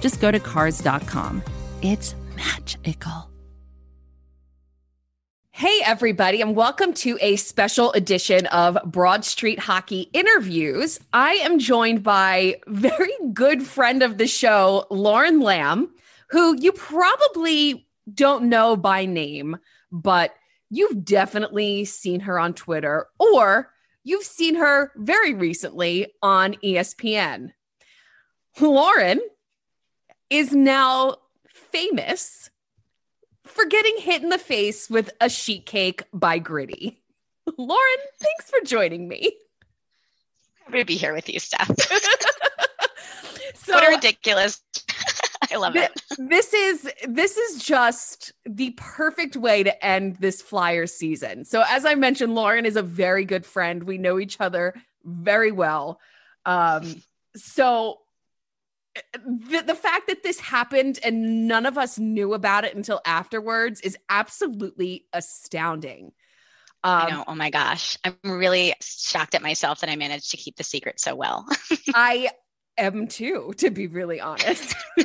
just go to Cars.com. It's magical. Hey, everybody, and welcome to a special edition of Broad Street Hockey Interviews. I am joined by very good friend of the show, Lauren Lam, who you probably don't know by name, but you've definitely seen her on Twitter or you've seen her very recently on ESPN. Lauren is now famous for getting hit in the face with a sheet cake by Gritty. Lauren, thanks for joining me. Happy to be here with you, Steph. so what a ridiculous. I love th- it. This is this is just the perfect way to end this flyer season. So as I mentioned, Lauren is a very good friend. We know each other very well. Um, so the, the fact that this happened and none of us knew about it until afterwards is absolutely astounding. Um, I know. Oh my gosh. I'm really shocked at myself that I managed to keep the secret so well. I am too, to be really honest.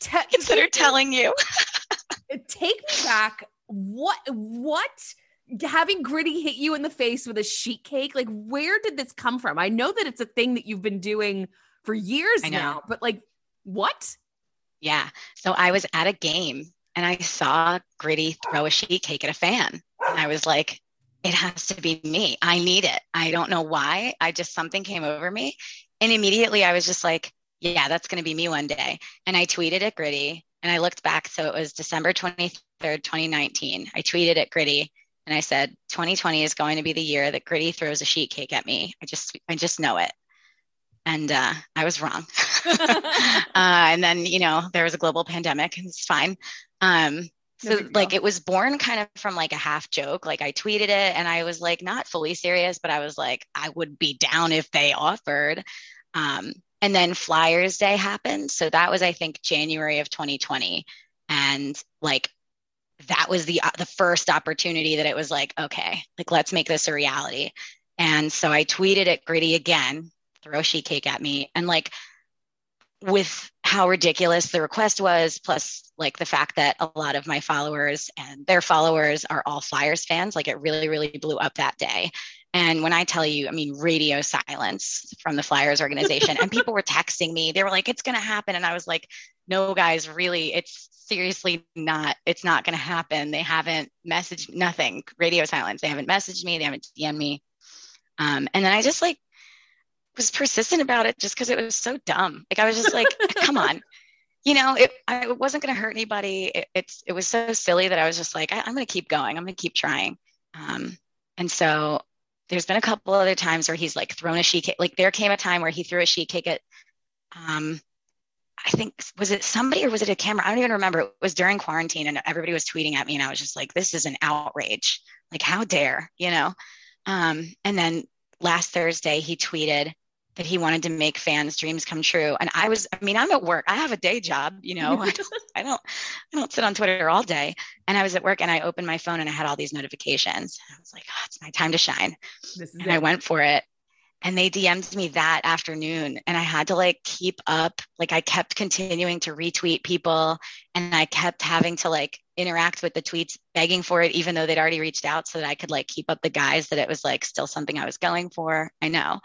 Te- Consider telling you. take me back. What, what? Having Gritty hit you in the face with a sheet cake, like where did this come from? I know that it's a thing that you've been doing for years now. But like, what? Yeah. So I was at a game and I saw Gritty throw a sheet cake at a fan. And I was like, it has to be me. I need it. I don't know why. I just, something came over me. And immediately I was just like, yeah, that's going to be me one day. And I tweeted at Gritty and I looked back. So it was December 23rd, 2019. I tweeted at Gritty and I said, 2020 is going to be the year that Gritty throws a sheet cake at me. I just, I just know it and uh, I was wrong. uh, and then you know there was a global pandemic, and it's fine. Um, so like it was born kind of from like a half joke. Like I tweeted it, and I was like not fully serious, but I was like I would be down if they offered. Um, and then Flyers Day happened, so that was I think January of 2020, and like that was the uh, the first opportunity that it was like okay, like let's make this a reality. And so I tweeted at Gritty again sheet cake at me. And like with how ridiculous the request was plus like the fact that a lot of my followers and their followers are all flyers fans like it really really blew up that day. And when i tell you i mean radio silence from the flyers organization. And people were texting me. They were like it's going to happen. And i was like no guys really it's seriously not it's not going to happen. They haven't messaged nothing. Radio silence. They haven't messaged me. They haven't dm me. Um, and then i just like was persistent about it just because it was so dumb. Like I was just like, come on, you know, it, I, it wasn't going to hurt anybody. It, it's it was so silly that I was just like, I, am going to keep going. I'm going to keep trying. Um, and so there's been a couple other times where he's like thrown a sheet cake. Like there came a time where he threw a sheet cake at, um, I think was it somebody or was it a camera? I don't even remember. It was during quarantine and everybody was tweeting at me, and I was just like, this is an outrage. Like how dare you know? Um, and then last Thursday he tweeted that he wanted to make fans dreams come true. And i was i mean i'm at work. I have a day job you know I, don't, I don't i don't sit on twitter all day. And i was at work and i opened my phone and i had all these notifications. I was like oh, it's my time to shine. And it. i went for it. And they DM'd me that afternoon. And I had to like keep up. Like I kept continuing to retweet people. And I kept having to like interact with the tweets, begging for it, even though they'd already reached out so that I could like keep up the guys that it was like still something I was going for. I know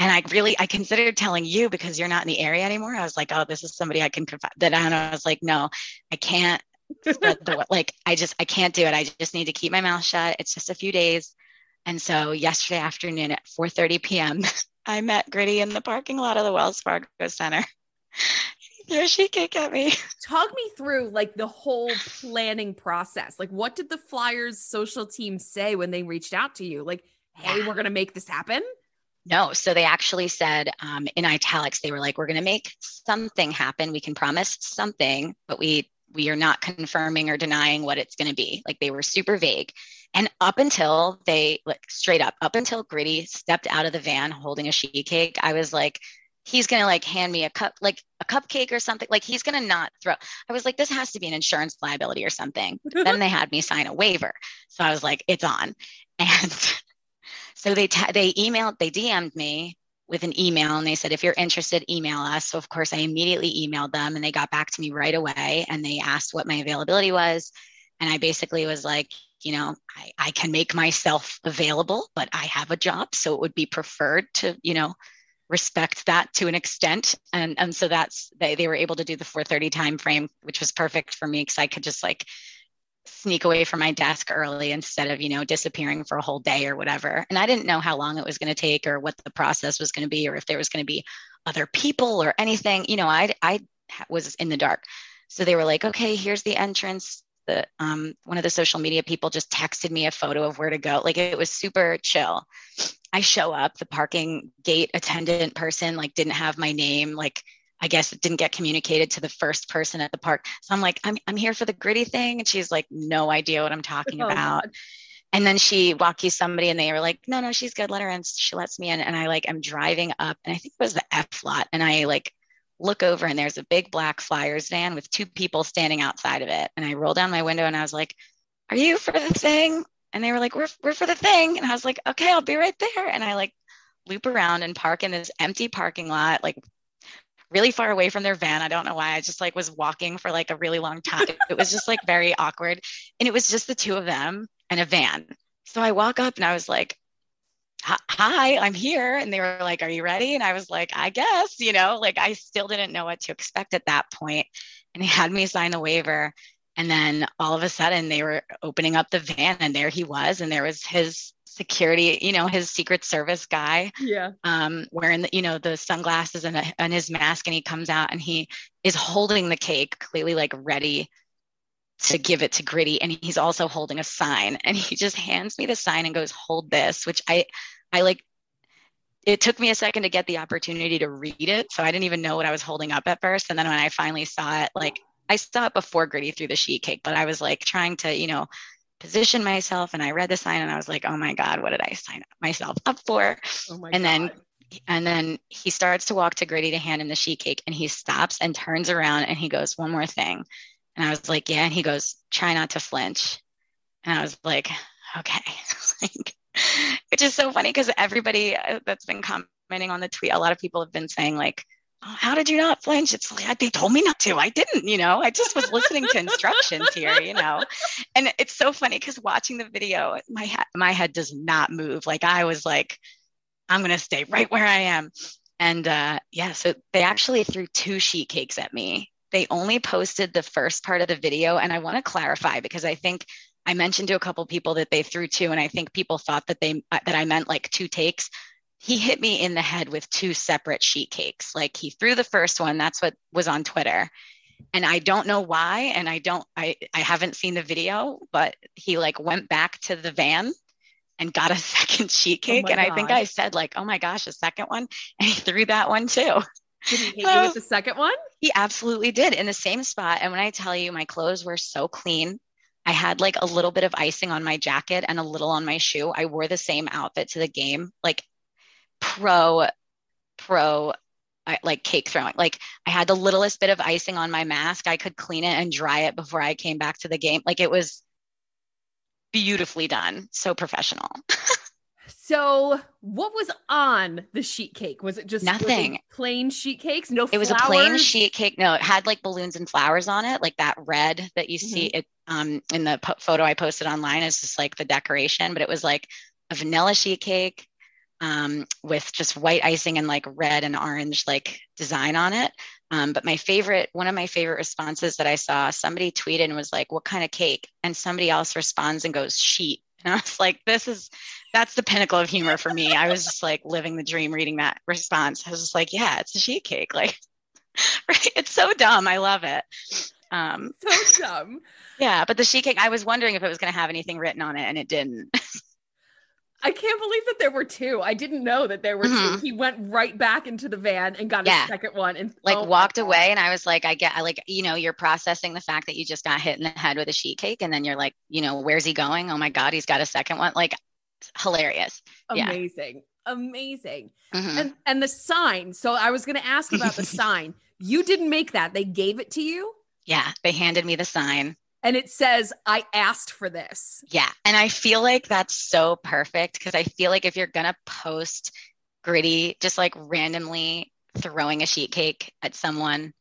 and I really I considered telling you because you're not in the area anymore. I was like, oh, this is somebody I can confide. That I was like, no, I can't. the, like I just I can't do it. I just need to keep my mouth shut. It's just a few days. And so yesterday afternoon at 4:30 p.m., I met Gritty in the parking lot of the Wells Fargo Center. Yeah, she cake at me. Talk me through like the whole planning process. Like, what did the Flyers social team say when they reached out to you? Like, hey, yeah. we're gonna make this happen. No, so they actually said um, in italics, they were like, "We're going to make something happen. We can promise something, but we we are not confirming or denying what it's going to be." Like they were super vague. And up until they like straight up, up until Gritty stepped out of the van holding a sheet cake, I was like, he's gonna like hand me a cup like a cupcake or something like he's gonna not throw i was like this has to be an insurance liability or something then they had me sign a waiver so i was like it's on and so they t- they emailed they dm'd me with an email and they said if you're interested email us. So of course i immediately emailed them and they got back to me right away and they asked what my availability was. And i basically was like you know I, I can make myself available but i have a job so it would be preferred to you know respect that to an extent. And and so that's they, they were able to do the 430 time frame which was perfect for me because i could just like sneak away from my desk early instead of you know disappearing for a whole day or whatever. And i didn't know how long it was going to take or what the process was going to be or if there was going to be other people or anything. You know i i was in the dark. So they were like okay here's the entrance. The um, one of the social media people just texted me a photo of where to go. Like it was super chill. I show up, the parking gate attendant person like didn't have my name, like I guess it didn't get communicated to the first person at the park. So I'm like, I'm I'm here for the gritty thing. And she's like, no idea what I'm talking oh, about. God. And then she you somebody and they were like, no, no, she's good. Let her in. She lets me in. And I like I'm driving up and I think it was the F lot. And I like look over and there's a big black flyers van with two people standing outside of it. And I roll down my window and I was like, Are you for the thing? And they were like, we're, we're for the thing. And I was like, okay, I'll be right there. And I like loop around and park in this empty parking lot, like really far away from their van. I don't know why. I just like was walking for like a really long time. It was just like very awkward. And it was just the two of them and a van. So I walk up and I was like, hi, I'm here. And they were like, are you ready? And I was like, I guess, you know, like I still didn't know what to expect at that point. And he had me sign the waiver. And then all of a sudden they were opening up the van and there he was. And there was his security, you know, his secret service guy. Yeah. Um, wearing the, you know, the sunglasses and, a, and his mask. And he comes out and he is holding the cake, clearly like ready to give it to Gritty. And he's also holding a sign. And he just hands me the sign and goes, hold this, which I I like it took me a second to get the opportunity to read it. So I didn't even know what I was holding up at first. And then when I finally saw it, like I saw it before Gritty threw the sheet cake, but I was like trying to, you know, position myself and I read the sign and I was like, oh my God, what did I sign myself up for? Oh and God. then and then he starts to walk to Gritty to hand him the sheet cake and he stops and turns around and he goes, one more thing. And I was like, yeah. And he goes, try not to flinch. And I was like, okay. Which is so funny because everybody uh, that's been commenting on the tweet, a lot of people have been saying like, how did you not flinch? It's like, they told me not to. I didn't, you know, I just was listening to instructions here, you know. And it's so funny because watching the video, my, head, my head does not move. Like I was like, I'm going to stay right where I am. And uh, yeah, so they actually threw two sheet cakes at me. They only posted the first part of the video. And I want to clarify because I think I mentioned to a couple people that they threw two, and I think people thought that they that I meant like two takes he hit me in the head with two separate sheet cakes. Like he threw the first one, that's what was on Twitter. And I don't know why. And I don't, I, I haven't seen the video, but he like went back to the van and got a second sheet oh cake. Oh and I think I said, like, oh my gosh, a second one. And he threw that one too. Did he hit you with the second one? He absolutely did in the same spot. And when I tell you my clothes were so clean, I had like a little bit of icing on my jacket and a little on my shoe. I wore the same outfit to the game. Like pro pro like cake throwing. Like I had the littlest bit of icing on my mask. I could clean it and dry it before I came back to the game. Like it was beautifully done. So professional. so what was on the sheet cake? Was it just nothing plain sheet cakes? No, it was a plain sheet cake. No, it had like balloons and flowers on it, like that red that you mm-hmm. see it um, in the po- photo I posted online. Is just like the decoration, but it was like a vanilla sheet cake um, with just white icing and like red and orange like design on it. Um, but my favorite, one of my favorite responses that I saw, somebody tweeted and was like, "What kind of cake?" And somebody else responds and goes, "Sheet." And I was like, "This is, that's the pinnacle of humor for me." I was just like living the dream reading that response. I was just like, "Yeah, it's a sheet cake." Like, it's so dumb. I love it. Um, so dumb. Yeah, but the sheet cake, I was wondering if it was going to have anything written on it, and it didn't. I can't believe that there were two. I didn't know that there were Mhm. two. He went right back into the van and got Yeah. a second one and like oh walked away and I was like, I get I like, you know, you're processing the fact that you just got hit in the head with a sheet cake and then you're like, you know, where's he going? Oh my God, he's got a second one. Like hilarious. yeah. Amazing. Amazing. Mhm. And and the sign. So I was gonna ask about the sign. You didn't make that. They gave it to you. yeah, they handed me the sign. And it says, I asked for this. Yeah. And I feel like that's so perfect because I feel like if you're to post gritty, just like randomly throwing a sheet cake at someone,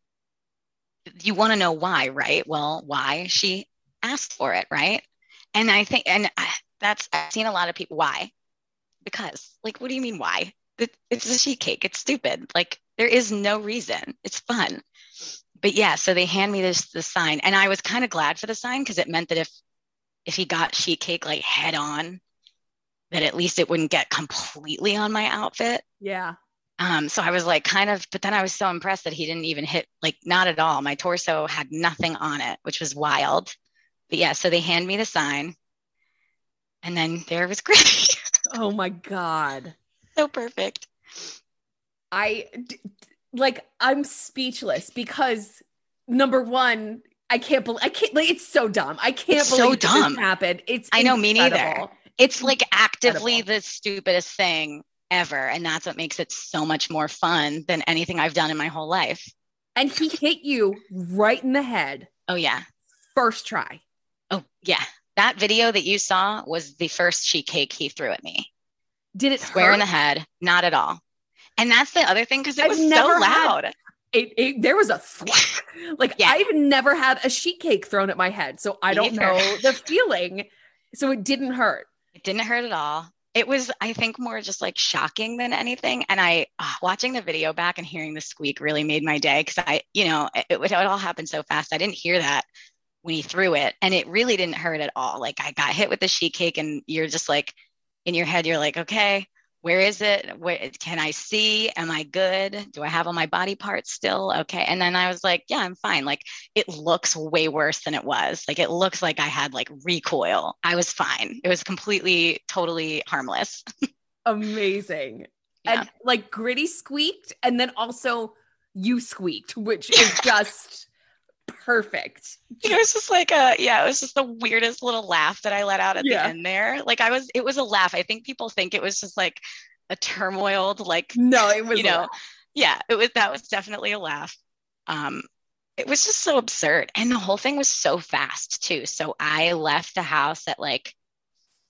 you want to know why, right? Well, why she asked for it, right? And I think, and I, that's, I've seen a lot of people, why? Because, like, what do you mean, why? It's a sheet cake. It's stupid. Like, there is no reason. It's fun. But yeah, so they hand me this the sign, and I was kind of glad for the sign because it meant that if if he got sheet cake like head on, that at least it wouldn't get completely on my outfit. Yeah. Um, so I was like kind of, but then I was so impressed that he didn't even hit like not at all. My torso had nothing on it, which was wild. But yeah, so they hand me the sign, and then there was Gritty. Oh my God. so perfect. I like I'm speechless because number one, I can't believe I can't like it's so dumb. I can't It's so believe this dumb. happened. It's I know, me neither. incredible. It's like actively Incredible. the stupidest thing ever, and that's what makes it so much more fun than anything I've done in my whole life. And he hit you right in the head Oh yeah. first try. Oh, yeah. That video that you saw was the first sheet cake he threw at me. Did it Square hurt? in the head, not at all. And that's the other thing because it I've was so had- loud. It, it- there was a thwack. like Yeah. I've never had a sheet cake thrown at my head, so I don't either. know the feeling. So it didn't hurt. It didn't hurt at all. It was, I think, more just like shocking than anything. And I, ah, watching the video back and hearing the squeak really made my day because I, you know, it, it, it all happened so fast. I didn't hear that when he threw it, and it really didn't hurt at all. Like I got hit with the sheet cake, and you're just like, in your head, you're like, okay, where is it? Where can I see? Am I good? Do I have all my body parts still? Okay. And then I was like, yeah, I'm fine. Like it looks way worse than it was. Like it looks like I had like recoil. I was fine. It was completely, totally harmless. Amazing. Yeah. And like gritty squeaked, and then also you squeaked, which is just perfect. It was just like a, yeah, it was just the weirdest little laugh that I let out at Yeah. the end there. Like I was, it was a laugh. I think people think it was just like a turmoiled, like, No, it was you know, yeah, it was, that was definitely a laugh. Um, it was just so absurd. And the whole thing was so fast too. So I left the house at like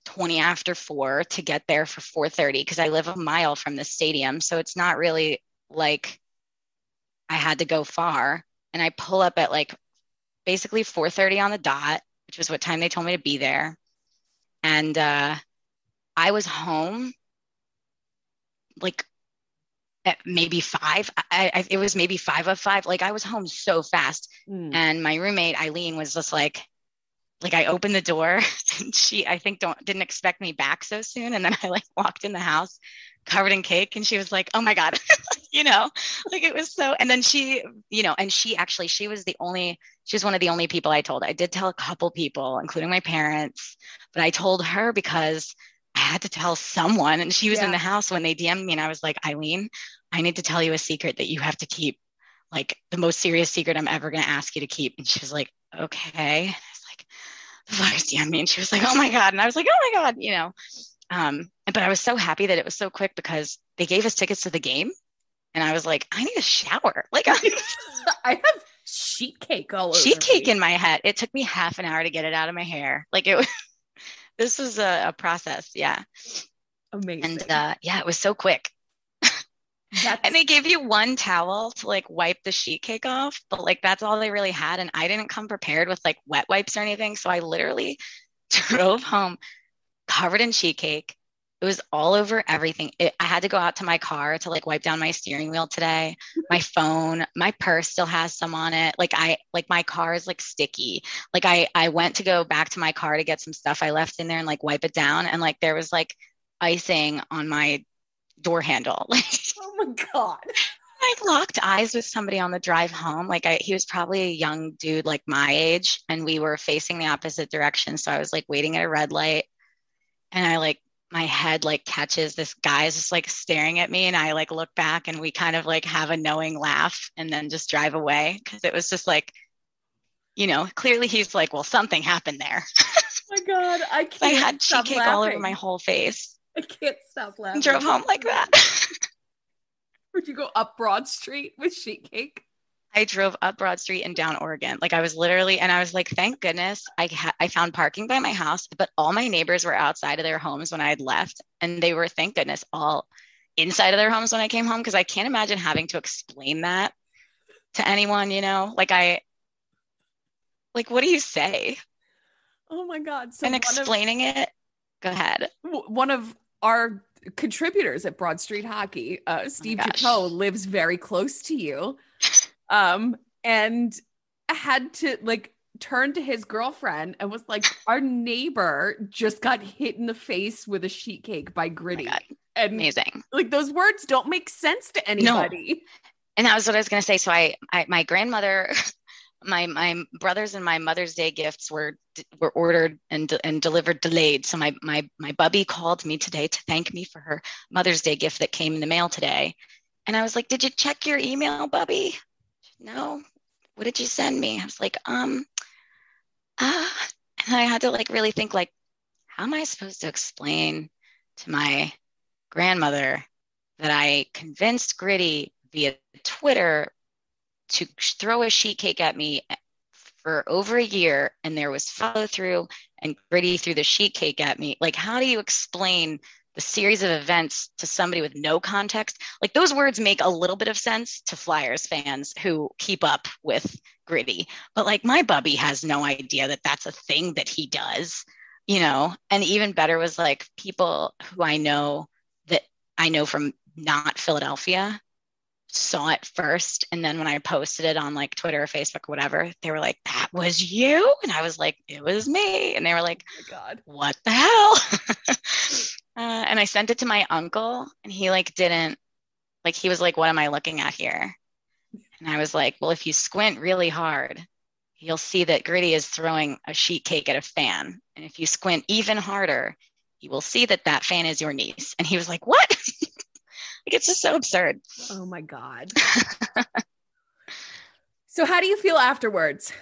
20 after four to get there for 4.30 because I live a mile from the stadium. So it's not really like I had to go far. And I pull up at like basically 4.30 on the dot, which was what time they told me to be there. And uh, I was home like at maybe five. I, I, it was maybe five of five. Like I was home so fast. Mm. And my roommate Eileen was just like, like I opened the door and she I think don't didn't expect me back so soon. And then I like walked in the house covered in cake and she was like, Oh my God, you know, like it was so and then she, you know, and she actually she was the only she was one of the only people I told. I did tell a couple people, including my parents, but I told her because I had to tell someone and she was in the house when they DM'd me and I was like, Eileen, I need to tell you a secret that you have to keep like the most serious secret I'm ever going to ask you to keep. And she was like, okay. And I was like, the fuck is DM'd? And she was like, oh my God. And I was like, oh my God, you know. Um, but I was so happy that it was so quick because they gave us tickets to the game. And I was like, I need a shower. Like I have sheet cake all over. sheet cake me. in my head. It took me half an hour to get it out of my hair. Like it was, this was a, a process. Yeah. Amazing. And uh, yeah, it was so quick. That's, And they gave you one towel to like wipe the sheet cake off, but like that's all they really had. And I didn't come prepared with like wet wipes or anything. So I literally drove home covered in sheet cake. It was all over everything. It, I had to go out to my car to like wipe down my steering wheel today. My phone, my purse still has some on it. Like I like my car is like sticky. Like I I went to go back to my car to get some stuff I left in there and like wipe it down and like there was like icing on my door handle. Like oh my god. I locked eyes with somebody on the drive home. Like I, he was probably a young dude like my age, and we were facing the opposite direction. So I was like waiting at a red light, and I like my head like catches this guy is just like staring at me and I like look back and we kind of like have a knowing laugh and then just drive away because it was just like you know clearly he's like well something happened there oh my god I can't I had sheet cake laughing. all over my whole face I can't stop laughing drove home like that would you go up Broad Street with sheet cake I drove up Broad Street and down Oregon. Like I was literally, and I was like, thank goodness I ha- I found parking by my house, but all my neighbors were outside of their homes when I had left, and they were, thank goodness, all inside of their homes when I came home because I can't imagine having to explain that to anyone. You know, like I, like what do you say? Oh my god! So and explaining of, it. Go ahead. One of our contributors at Broad Street Hockey, uh, Steve oh Jaco, lives very close to you um, and had to like turn to his girlfriend and was like, "Our neighbor just got hit in the face with a sheet cake by Gritty." Oh and amazing. Like those words don't make sense to anybody. No. And that was what I was going to say. So I, I, my grandmother, my my brothers and my Mother's Day gifts were were ordered and and delivered delayed. So my my my bubby called me today to thank me for her Mother's Day gift that came in the mail today. And I was like, "Did you check your email, Bubby?" no, what did you send me? I was like, um, ah, and I had to like really think like, how am I supposed to explain to my grandmother that I convinced Gritty via Twitter to throw a sheet cake at me for over a year and there was follow through and Gritty threw the sheet cake at me. Like, how do you explain the series of events to somebody with no context like those words make a little bit of sense to flyers fans who keep up with gritty but like my bubby has no idea that that's a thing that he does you know and even better was like people who i know that i know from not philadelphia saw it first and then when i posted it on like twitter or facebook or whatever they were like that was you and i was like it was me and they were like oh god what the hell Uh, and I sent it to my uncle, and he like didn't like he was like, "What am I looking at here?" And I was like, "Well, if you squint really hard, you'll see that Gritty is throwing a sheet cake at a fan, and if you squint even harder, you will see that that fan is your niece." And he was like, "What?" like it's just so absurd. Oh my god. so how do you feel afterwards?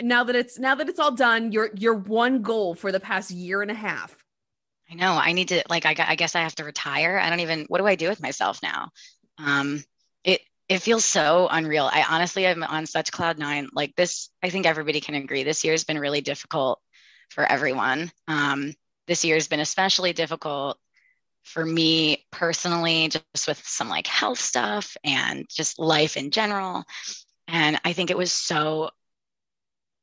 Now that it's now that it's all done, your your one goal for the past year and a half I know I need to like I, I guess I have to retire. I don't even what do I do with myself now? Um it it feels so unreal. I honestly I'm on such cloud nine. Like this, I think everybody can agree. This year has been really difficult for everyone. Um, this year has been especially difficult for me personally, just with some like health stuff and just life in general. And I think it was so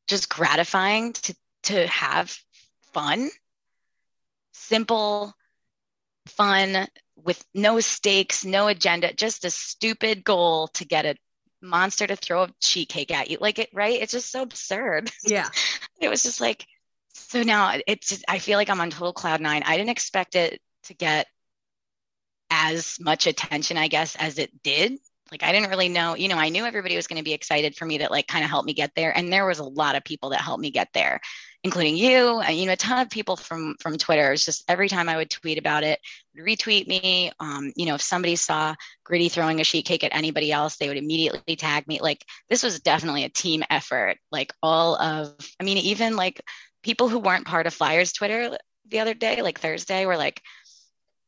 just gratifying to to have fun simple, fun, with no stakes, no agenda, just a stupid goal to get a monster to throw a sheet cake at you. Like it, right? It's just so absurd. Yeah. it was just like, so now it's, just, I feel like I'm on total cloud nine. I didn't expect it to get as much attention, I guess, as it did. Like I didn't really know, you know, I knew everybody was going to be excited for me to like kind of help me get there. And there was a lot of people that helped me get there including you and you know a ton of people from from twitter it's just every time i would tweet about it retweet me um, you know if somebody saw gritty throwing a sheet cake at anybody else they would immediately tag me like this was definitely a team effort like all of i mean even like people who weren't part of flyers twitter the other day like thursday were like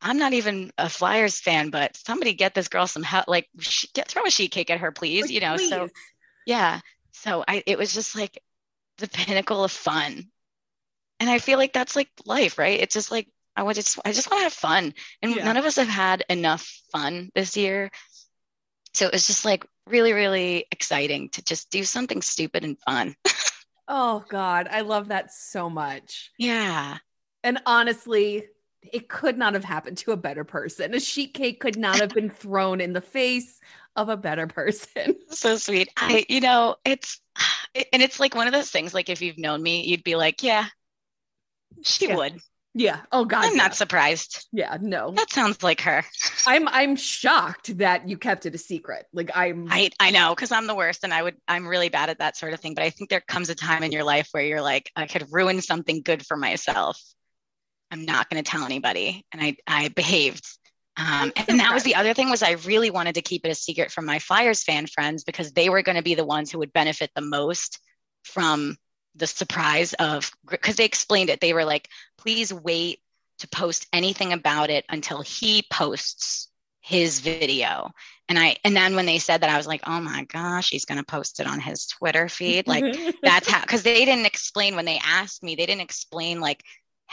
I'm not even a Flyers fan, but somebody get this girl some help. Like, get throw a sheet cake at her, please. Like, you know, please. so yeah. So I, it was just like the pinnacle of fun. And I feel like that's like life, right? It's just like I want just I just want to have fun. And yeah. none of us have had enough fun this year. So it was just like really, really exciting to just do something stupid and fun. oh God. I love that so much. Yeah. And honestly, it could not have happened to a better person. A sheet cake could not have been thrown in the face of a better person. So sweet. I, you know, it's, and it's like one of those things, like if you've known me, you'd be like, yeah, she yeah. would. Yeah. Oh God. I'm yeah. not surprised. Yeah. No. That sounds like her. I'm I'm shocked that you kept it a secret. Like I'm. I I know because I'm the worst, and I would I'm really bad at that sort of thing. But I think there comes a time in your life where you're like, I could ruin something good for myself, I'm not going to tell anybody. And I, I behaved. Um, and that was the other thing was I really wanted to keep it a secret from my Flyers fan friends because they were going to be the ones who would benefit the most from the surprise of because they explained it. They were like, please wait to post anything about it until he posts his video. And I and then when they said that, I was like, oh my gosh, he's gonna post it on his Twitter feed. Like that's how because they didn't explain when they asked me, they didn't explain like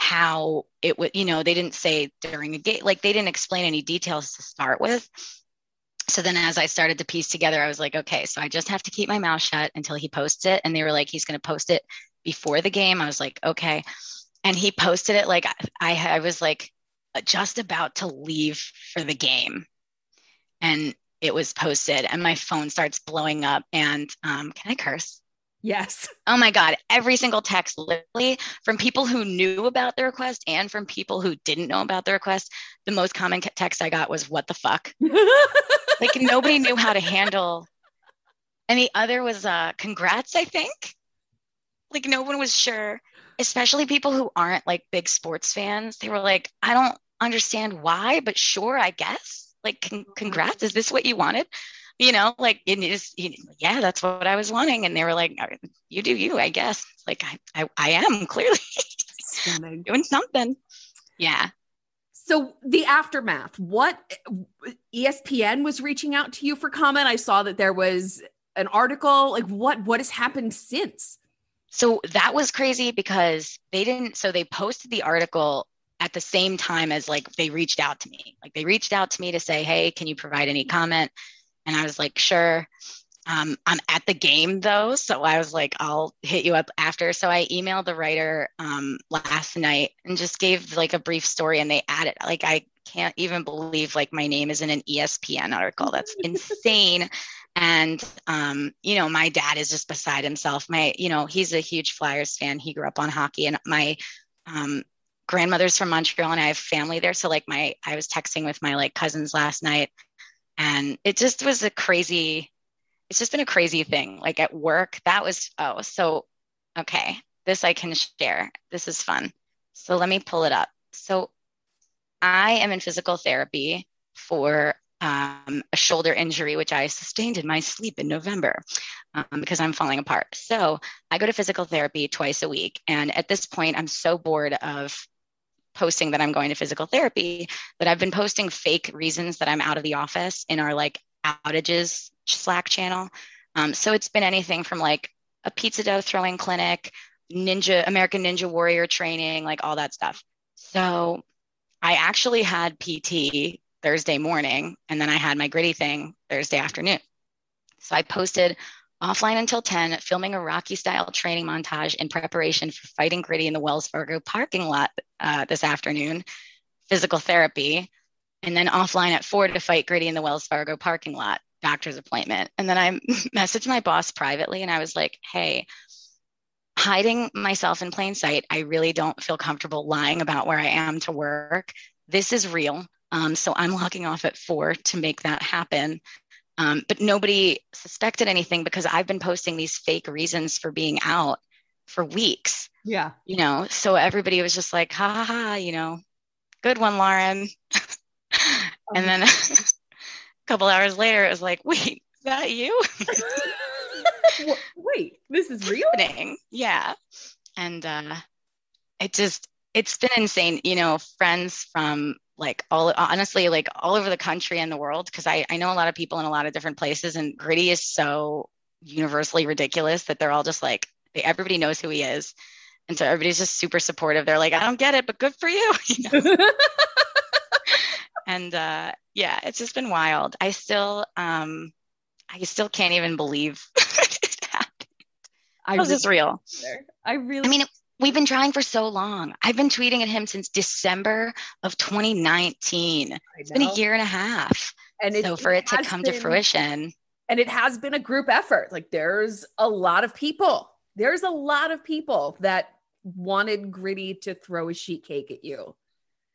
how it would, you know, they didn't say during a gate, like they didn't explain any details to start with. So then as I started to piece together, I was like, okay, so I just have to keep my mouth shut until he posts it. And they were like, he's gonna post it before the game. I was like, okay. And he posted it like I, I was like just about to leave for the game. And it was posted and my phone starts blowing up. And um, can I curse? Yes. Oh my God. Every single text, literally from people who knew about the request and from people who didn't know about the request. The most common text I got was, What the fuck? like nobody knew how to handle. And the other was, uh, Congrats, I think. Like no one was sure, especially people who aren't like big sports fans. They were like, I don't understand why, but sure, I guess. Like, con- congrats. Is this what you wanted? You know, like it is. Yeah, that's what I was wanting. And they were like, uh, "You do you, I guess." Like I, I, I am clearly doing something. Yeah. So the aftermath. What ESPN was reaching out to you for comment? I saw that there was an article. Like what? What has happened since? So that was crazy because they didn't. So they posted the article at the same time as like they reached out to me. Like they reached out to me to say, "Hey, can you provide any comment?" And I was like, "Sure." Um, I'm at the game though, so I was like, "I'll hit you up after." So I emailed the writer um, last night and just gave like a brief story, and they added like I can't even believe like my name is in an ESPN article. That's insane. And um, you know, my dad is just beside himself. My, you know, he's a huge Flyers fan. He grew up on hockey, and my um, grandmother's from Montreal and I have family there. So like my I was texting with my like cousins last night and it just was a crazy it's just been a crazy thing. Like at work, that was oh, so okay. This I can share. This is fun. So let me pull it up. So I am in physical therapy for um, a shoulder injury, which I sustained in my sleep in November um, because I'm falling apart. So I go to physical therapy twice a week. And at this point, I'm so bored of posting that I'm going to physical therapy, but I've been posting fake reasons that I'm out of the office in our like outages Slack channel. Um, so it's been anything from like a pizza dough throwing clinic, ninja, American Ninja Warrior training, like all that stuff. So I actually had PT Thursday morning, and then I had my gritty thing Thursday afternoon. So I posted offline until 10, filming a Rocky style training montage in preparation for fighting gritty in the Wells Fargo parking lot uh, this afternoon, physical therapy, and then offline at 4 to fight gritty in the Wells Fargo parking lot, doctor's appointment. And then I messaged my boss privately and I was like, hey, hiding myself in plain sight, I really don't feel comfortable lying about where I am to work. This is real. Um, so I'm logging off at four to make that happen. Um, but nobody suspected anything because I've been posting these fake reasons for being out for weeks. Yeah. You know, so everybody was just like, ha ha ha, you know, good one, Lauren. and then a couple hours later, it was like, wait, is that you? wait, this is real? Yeah. And uh, it just, it's been insane. You know, friends from like all honestly like all over the country and the world because I, I know a lot of people in a lot of different places and gritty is so universally ridiculous that they're all just like they, everybody knows who he is and so everybody's just super supportive they're like i don't get it but good for you, you know? and uh, yeah it's just been wild i still um i still can't even believe it happened I was this real i really i mean it, We've been trying for so long. I've been tweeting at him since December of 2019. It's been a year and a half. And so for it, it to come been, to fruition. And it has been a group effort. Like there's a lot of people. There's a lot of people that wanted Gritty to throw a sheet cake at you.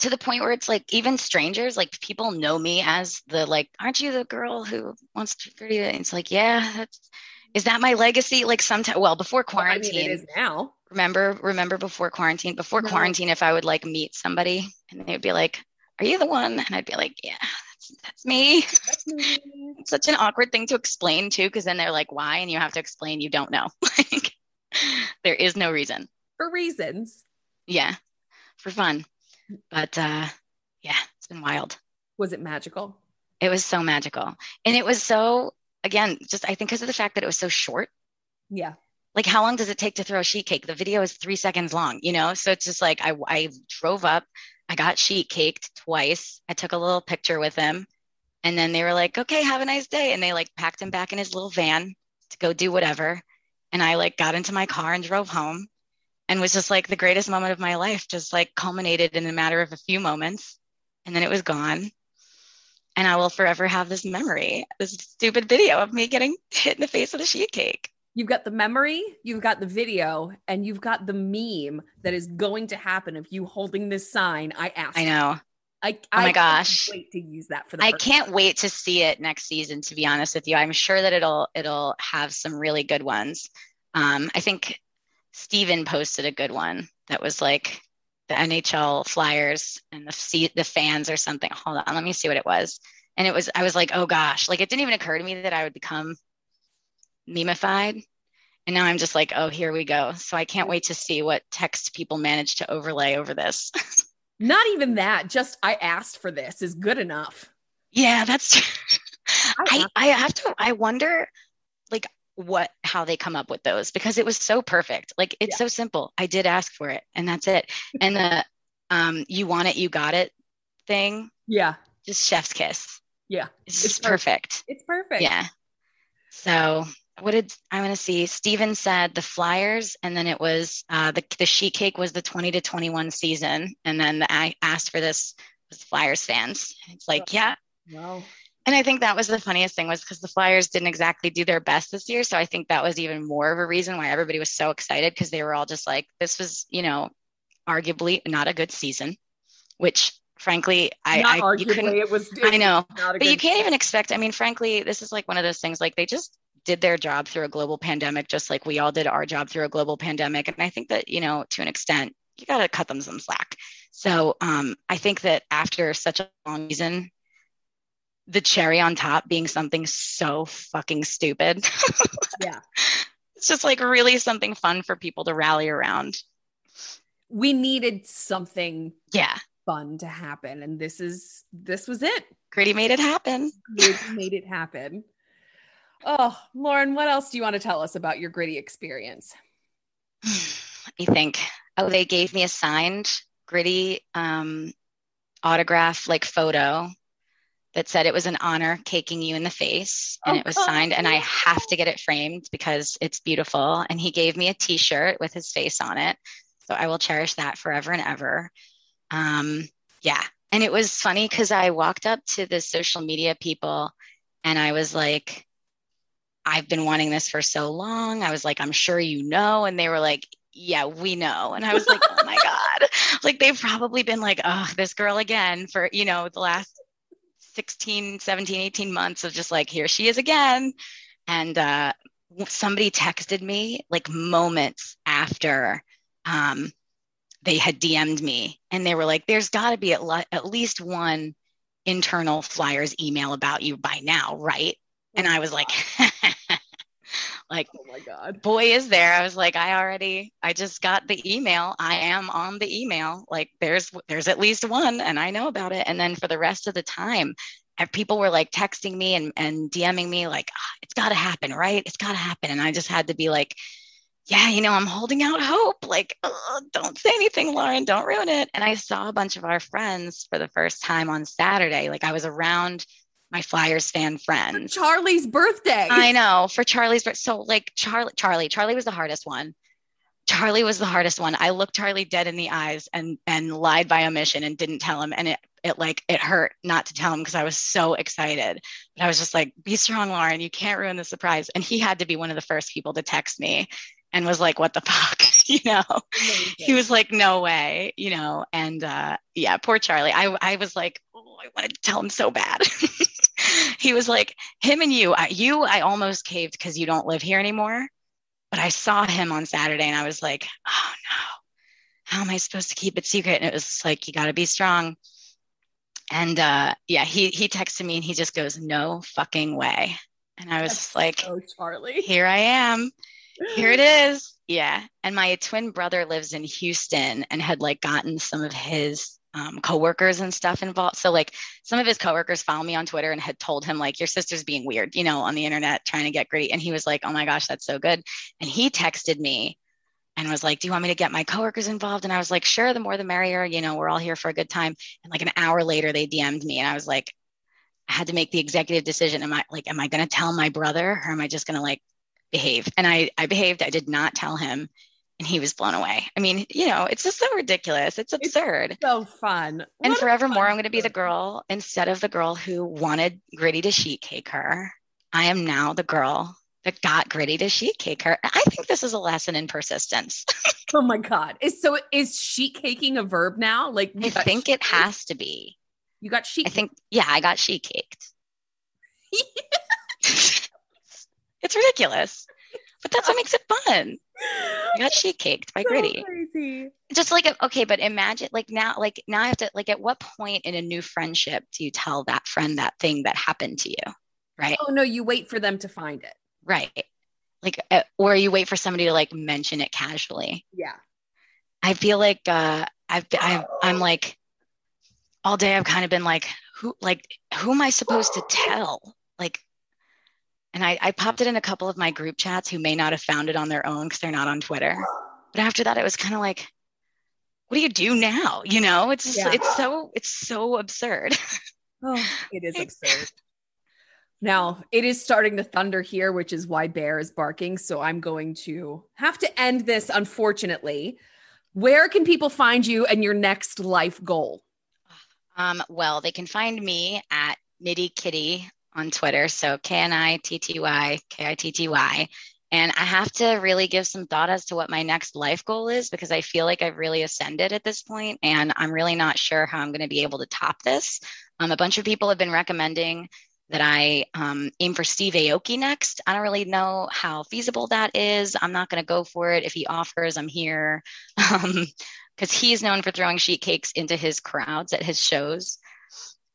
To the point where it's like even strangers, like people know me as the like, aren't you the girl who wants to Gritty? And it's like, yeah, that's is that my legacy? Like sometimes, well, before quarantine, well, I mean, it is now Remember, remember before quarantine, before No. quarantine, if I would like meet somebody and they'd be like, Are you the one? And I'd be like, Yeah, that's, that's me. It's such an awkward thing to explain too, because then they're like, Why? And you have to explain you don't know. like, there is no reason. For reasons. Yeah, for fun. But uh, yeah, it's been wild. Was it magical? It was so magical. And it was so, again, just I think because of the fact that it was so short. Yeah. Like, how long does it take to throw a sheet cake? The video is three seconds long, you know? So it's just like I, I drove up, I got sheet caked twice. I took a little picture with him. And then they were like, okay, have a nice day. And they like packed him back in his little van to go do whatever. And I like got into my car and drove home and was just like the greatest moment of my life, just like culminated in a matter of a few moments. And then it was gone. And I will forever have this memory, this stupid video of me getting hit in the face with a sheet cake. You've got the memory, you've got the video, and you've got the meme that is going to happen of you holding this sign. I asked. I know. I, Oh my I gosh. can't Wait to use that for the. I can't time. wait to see it next season. To be honest with you, I'm sure that it'll it'll have some really good ones. Um, I think Steven posted a good one that was like the NHL Flyers and the the fans or something. Hold on, let me see what it was. And it was I was like, oh gosh, like it didn't even occur to me that I would become memeified. And now I'm just like, oh, here we go. So I can't wait to see what text people manage to overlay over this. Not even that. Just I asked for this is good enough. Yeah, that's I, asked- I have to I wonder what how they come up with those because it was so perfect. Like it's Yeah. so simple. I did ask for it and that's it. And the um you want it, you got it thing, yeah, just chef's kiss. yeah, It's, It's just perfect. it's perfect. Yeah. So what did I want to see? Steven said the Flyers, and then it was uh, the the sheet cake was the 20 to 21 season, and then the, I asked for this was Flyers fans. It's like, yeah, Well, and I think that was the funniest thing was because the Flyers didn't exactly do their best this year. So I think that was even more of a reason why everybody was so excited because they were all just like, this was, you know, arguably not a good season, which frankly, I, not I you couldn't, arguably, it was. I know, not a but you can't even expect. I mean, frankly, this is like one of those things like they just did their job through a global pandemic, just like we all did our job through a global pandemic. And I think that, you know, to an extent, you got to cut them some slack. So um, I think that after such a long season, the cherry on top being something so fucking stupid. Yeah. It's just like really something fun for people to rally around. We needed something Yeah. fun to happen, and this is this was it. Gritty made it happen. You made it happen. Oh, Lauren, what else do you want to tell us about your gritty experience? you think oh they gave me a signed gritty um, autograph like photo that said it was an honor caking you in the face and Oh, it was signed and i have to get it framed because it's beautiful and he gave me a t-shirt with his face on it so i will cherish that forever and ever um, yeah and it was funny because i walked up to the social media people and i was like I've been wanting this for so long. I was like, I'm sure you know. And they were like, yeah, we know. And I was like, oh my God. Like they've probably been like, oh, this girl again for, you know, the last 16, 17, 18 months of just like, here she is again. And uh, somebody texted me like moments after um, they had DM'd me and they were like, there's got to be at, le- at least one internal Flyers email about you by now, right? And I was like, like, Oh my god. boy, is there. I was like, I already, I just got the email. I am on the email. Like, there's, there's at least one, and I know about it. And then for the rest of the time, people were like texting me and, and DMing me, like, "Ah, it's got to happen, right? It's got to happen. And I just had to be like, yeah, you know, I'm holding out hope. Like, "Ugh, don't say anything, Lauren, don't ruin it. And I saw a bunch of our friends for the first time on Saturday. Like, I was around my Flyers fan friends. Charlie's birthday. I know for Charlie's birth. So like Charlie, Charlie, Charlie was the hardest one. Charlie was the hardest one. I looked Charlie dead in the eyes and and lied by omission and didn't tell him. And it it like it hurt not to tell him because I was so excited. But I was just like, be strong, Lauren. You can't ruin the surprise. And he had to be one of the first people to text me and was like, what the fuck? you know? he was like no way you know and uh yeah poor charlie i i was like oh i wanted to tell him so bad he was like him and you I, you i almost caved because you don't live here anymore but I saw him on Saturday and I was like, oh no, how am I supposed to keep it secret? And it was like, you got to be strong. And uh, yeah, he he texted me and he just goes, no fucking way. And I was That's like, oh Charlie, here I am. Here it is. Yeah. And my twin brother lives in Houston and had like gotten some of his um, coworkers and stuff involved. So like some of his coworkers found me on Twitter and had told him like your sister's being weird, you know, on the internet trying to get Gritty. And he was like, "Oh my gosh, that's so good." And he texted me and was like, "Do you want me to get my coworkers involved?" And I was like, "Sure, the more the merrier. You know, we're all here for a good time." And like an hour later, they DM'd me, and I was like, I had to make the executive decision. Am I like, am I going to tell my brother, or am I just going to like behave? And I, I behaved. I did not tell him, and he was blown away. I mean, you know, it's just so ridiculous. It's absurd. It's so fun. What and forevermore, I'm going to be the girl instead of the girl who wanted Gritty to sheet cake her. I am now the girl that got Gritty to sheet cake her. I think this is a lesson in persistence. oh my god! Is so is sheet caking a verb now? Like I think it has to be. You got sheet. I think yeah, I got sheet caked. it's ridiculous, but that's what makes it fun. I got sheet caked by so Gritty. Crazy. Just like okay, but imagine like now, like now I have to like at what point in a new friendship do you tell that friend that thing that happened to you? Right. Oh no, you wait for them to find it. Right. Like, uh, or you wait for somebody to like mention it casually. Yeah. I feel like uh, I've, I've I'm like all day I've kind of been like, who like who am I supposed to tell? Like and I, I popped it in a couple of my group chats who may not have found it on their own because they're not on Twitter. But after that, it was kind of like, what do you do now? You know, it's just, yeah. it's so it's so absurd. oh, it is absurd. Now it is starting to thunder here, which is why Bear is barking. So I'm going to have to end this, unfortunately. Where can people find you and your next life goal? Um, well, they can find me at Knitty Kitty on Twitter. So K N I T T Y K I T T Y. And I have to really give some thought as to what my next life goal is because I feel like I've really ascended at this point and I'm really not sure how I'm going to be able to top this. Um, a bunch of people have been recommending that I um, aim for Steve Aoki next. I don't really know how feasible that is. I'm not going to go for it. If he offers, I'm here because um, he's known for throwing sheet cakes into his crowds at his shows.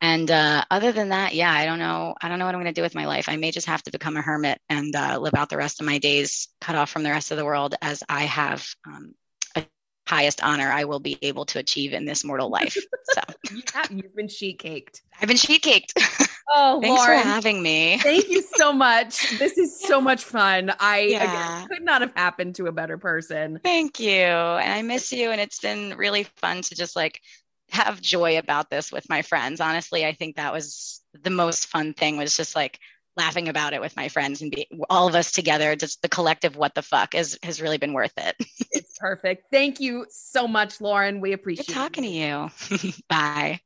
And uh, other than that, yeah, I don't know. I don't know what I'm going to do with my life. I may just have to become a hermit and uh, live out the rest of my days cut off from the rest of the world, as I have um, a highest honor I will be able to achieve in this mortal life. So you've been sheet caked. I've been sheet caked. Oh, thanks Lauren, for having me. thank you so much. This is so much fun. I yeah. again, could not have happened to a better person. Thank you, and I miss you. And it's been really fun to just like have joy about this with my friends. Honestly, I think that was the most fun thing was just like laughing about it with my friends and be all of us together. Just the collective what the fuck is has really been worth it. it's perfect. Thank you so much, Lauren. We appreciate Good talking it. to you. Bye.